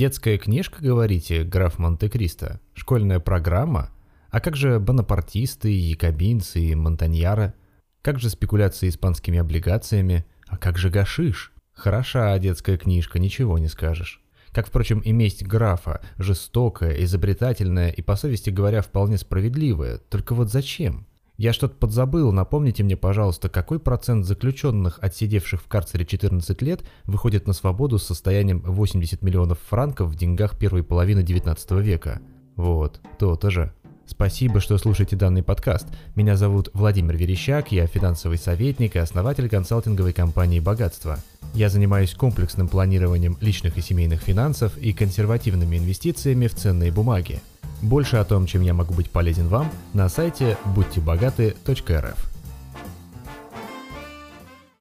Детская книжка, говорите, граф Монте-Кристо? Школьная программа? А как же бонапартисты, якобинцы и монтаньяры? Как же спекуляции испанскими облигациями? А как же гашиш? Хороша детская книжка, ничего не скажешь. Как, впрочем, и месть графа, жестокая, изобретательная и, по совести говоря, вполне справедливая. Только вот зачем? Я что-то подзабыл, напомните мне, пожалуйста, какой процент заключенных, отсидевших в карцере 14 лет, выходит на свободу с состоянием 80 миллионов франков в деньгах первой половины 19 века? Вот, то-то же. Спасибо, что слушаете данный подкаст. Меня зовут Владимир Верещак, я финансовый советник и основатель консалтинговой компании «Богатство». Я занимаюсь комплексным планированием личных и семейных финансов и консервативными инвестициями в ценные бумаги. Больше о том, чем я могу быть полезен вам, на сайте будьтебогаты.рф.